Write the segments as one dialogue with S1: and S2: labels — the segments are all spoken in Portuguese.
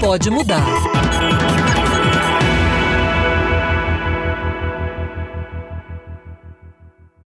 S1: pode mudar.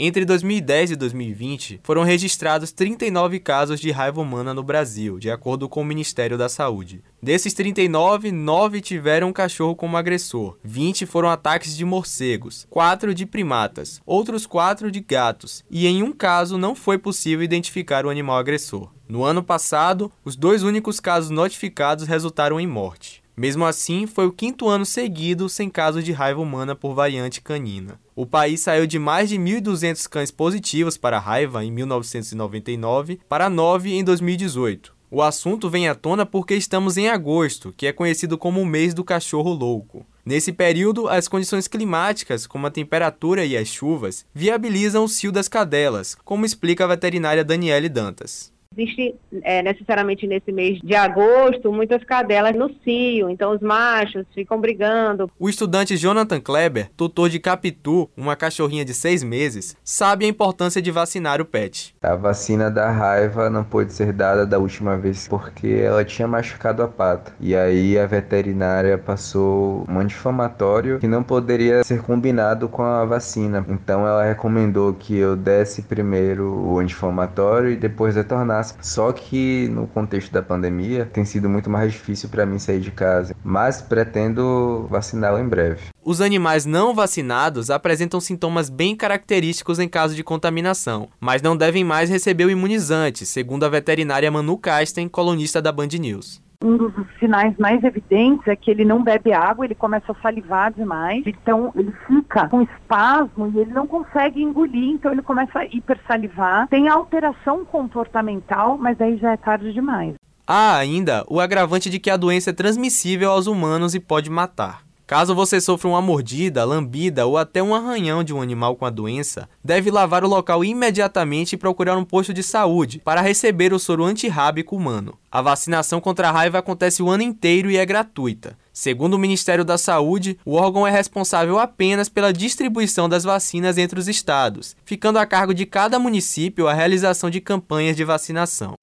S2: Entre 2010 e 2020, foram registrados 39 casos de raiva humana no Brasil, de acordo com o Ministério da Saúde. Desses 39, 9 tiveram um cachorro como agressor, 20 foram ataques de morcegos, 4 de primatas, outros 4 de gatos, e em um caso não foi possível identificar o animal agressor. No ano passado, os dois únicos casos notificados resultaram em morte. Mesmo assim, foi o quinto ano seguido sem caso de raiva humana por variante canina. O país saiu de mais de 1.200 cães positivos para raiva em 1999 para 9 em 2018. O assunto vem à tona porque estamos em agosto, que é conhecido como o mês do cachorro louco. Nesse período, as condições climáticas, como a temperatura e as chuvas, viabilizam o cio das cadelas, como explica a veterinária Daniele Dantas.
S3: Existe é, necessariamente nesse mês de agosto muitas cadelas no cio, então os machos ficam brigando.
S2: O estudante Jonathan Kleber, tutor de Capitu, uma cachorrinha de seis meses, sabe a importância de vacinar o pet.
S4: A vacina da raiva não pôde ser dada da última vez porque ela tinha machucado a pata. E aí a veterinária passou um anti-inflamatório que não poderia ser combinado com a vacina. Então ela recomendou que eu desse primeiro o anti-inflamatório e depois retornasse só que no contexto da pandemia tem sido muito mais difícil para mim sair de casa, mas pretendo vaciná-lo em breve.
S2: Os animais não vacinados apresentam sintomas bem característicos em caso de contaminação, mas não devem mais receber o imunizante, segundo a veterinária Manu Kasten, colunista da Band News.
S5: Um dos sinais mais evidentes é que ele não bebe água, ele começa a salivar demais, então ele fica com espasmo e ele não consegue engolir, então ele começa a hipersalivar. Tem alteração comportamental, mas aí já é tarde demais.
S2: Há ainda o agravante de que a doença é transmissível aos humanos e pode matar. Caso você sofra uma mordida, lambida ou até um arranhão de um animal com a doença, deve lavar o local imediatamente e procurar um posto de saúde para receber o soro antirrábico humano. A vacinação contra a raiva acontece o ano inteiro e é gratuita. Segundo o Ministério da Saúde, o órgão é responsável apenas pela distribuição das vacinas entre os estados, ficando a cargo de cada município a realização de campanhas de vacinação.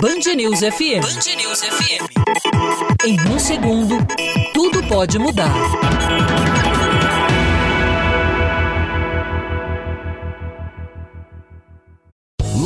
S1: Band News FM. Band News FM. Em um segundo, pode mudar.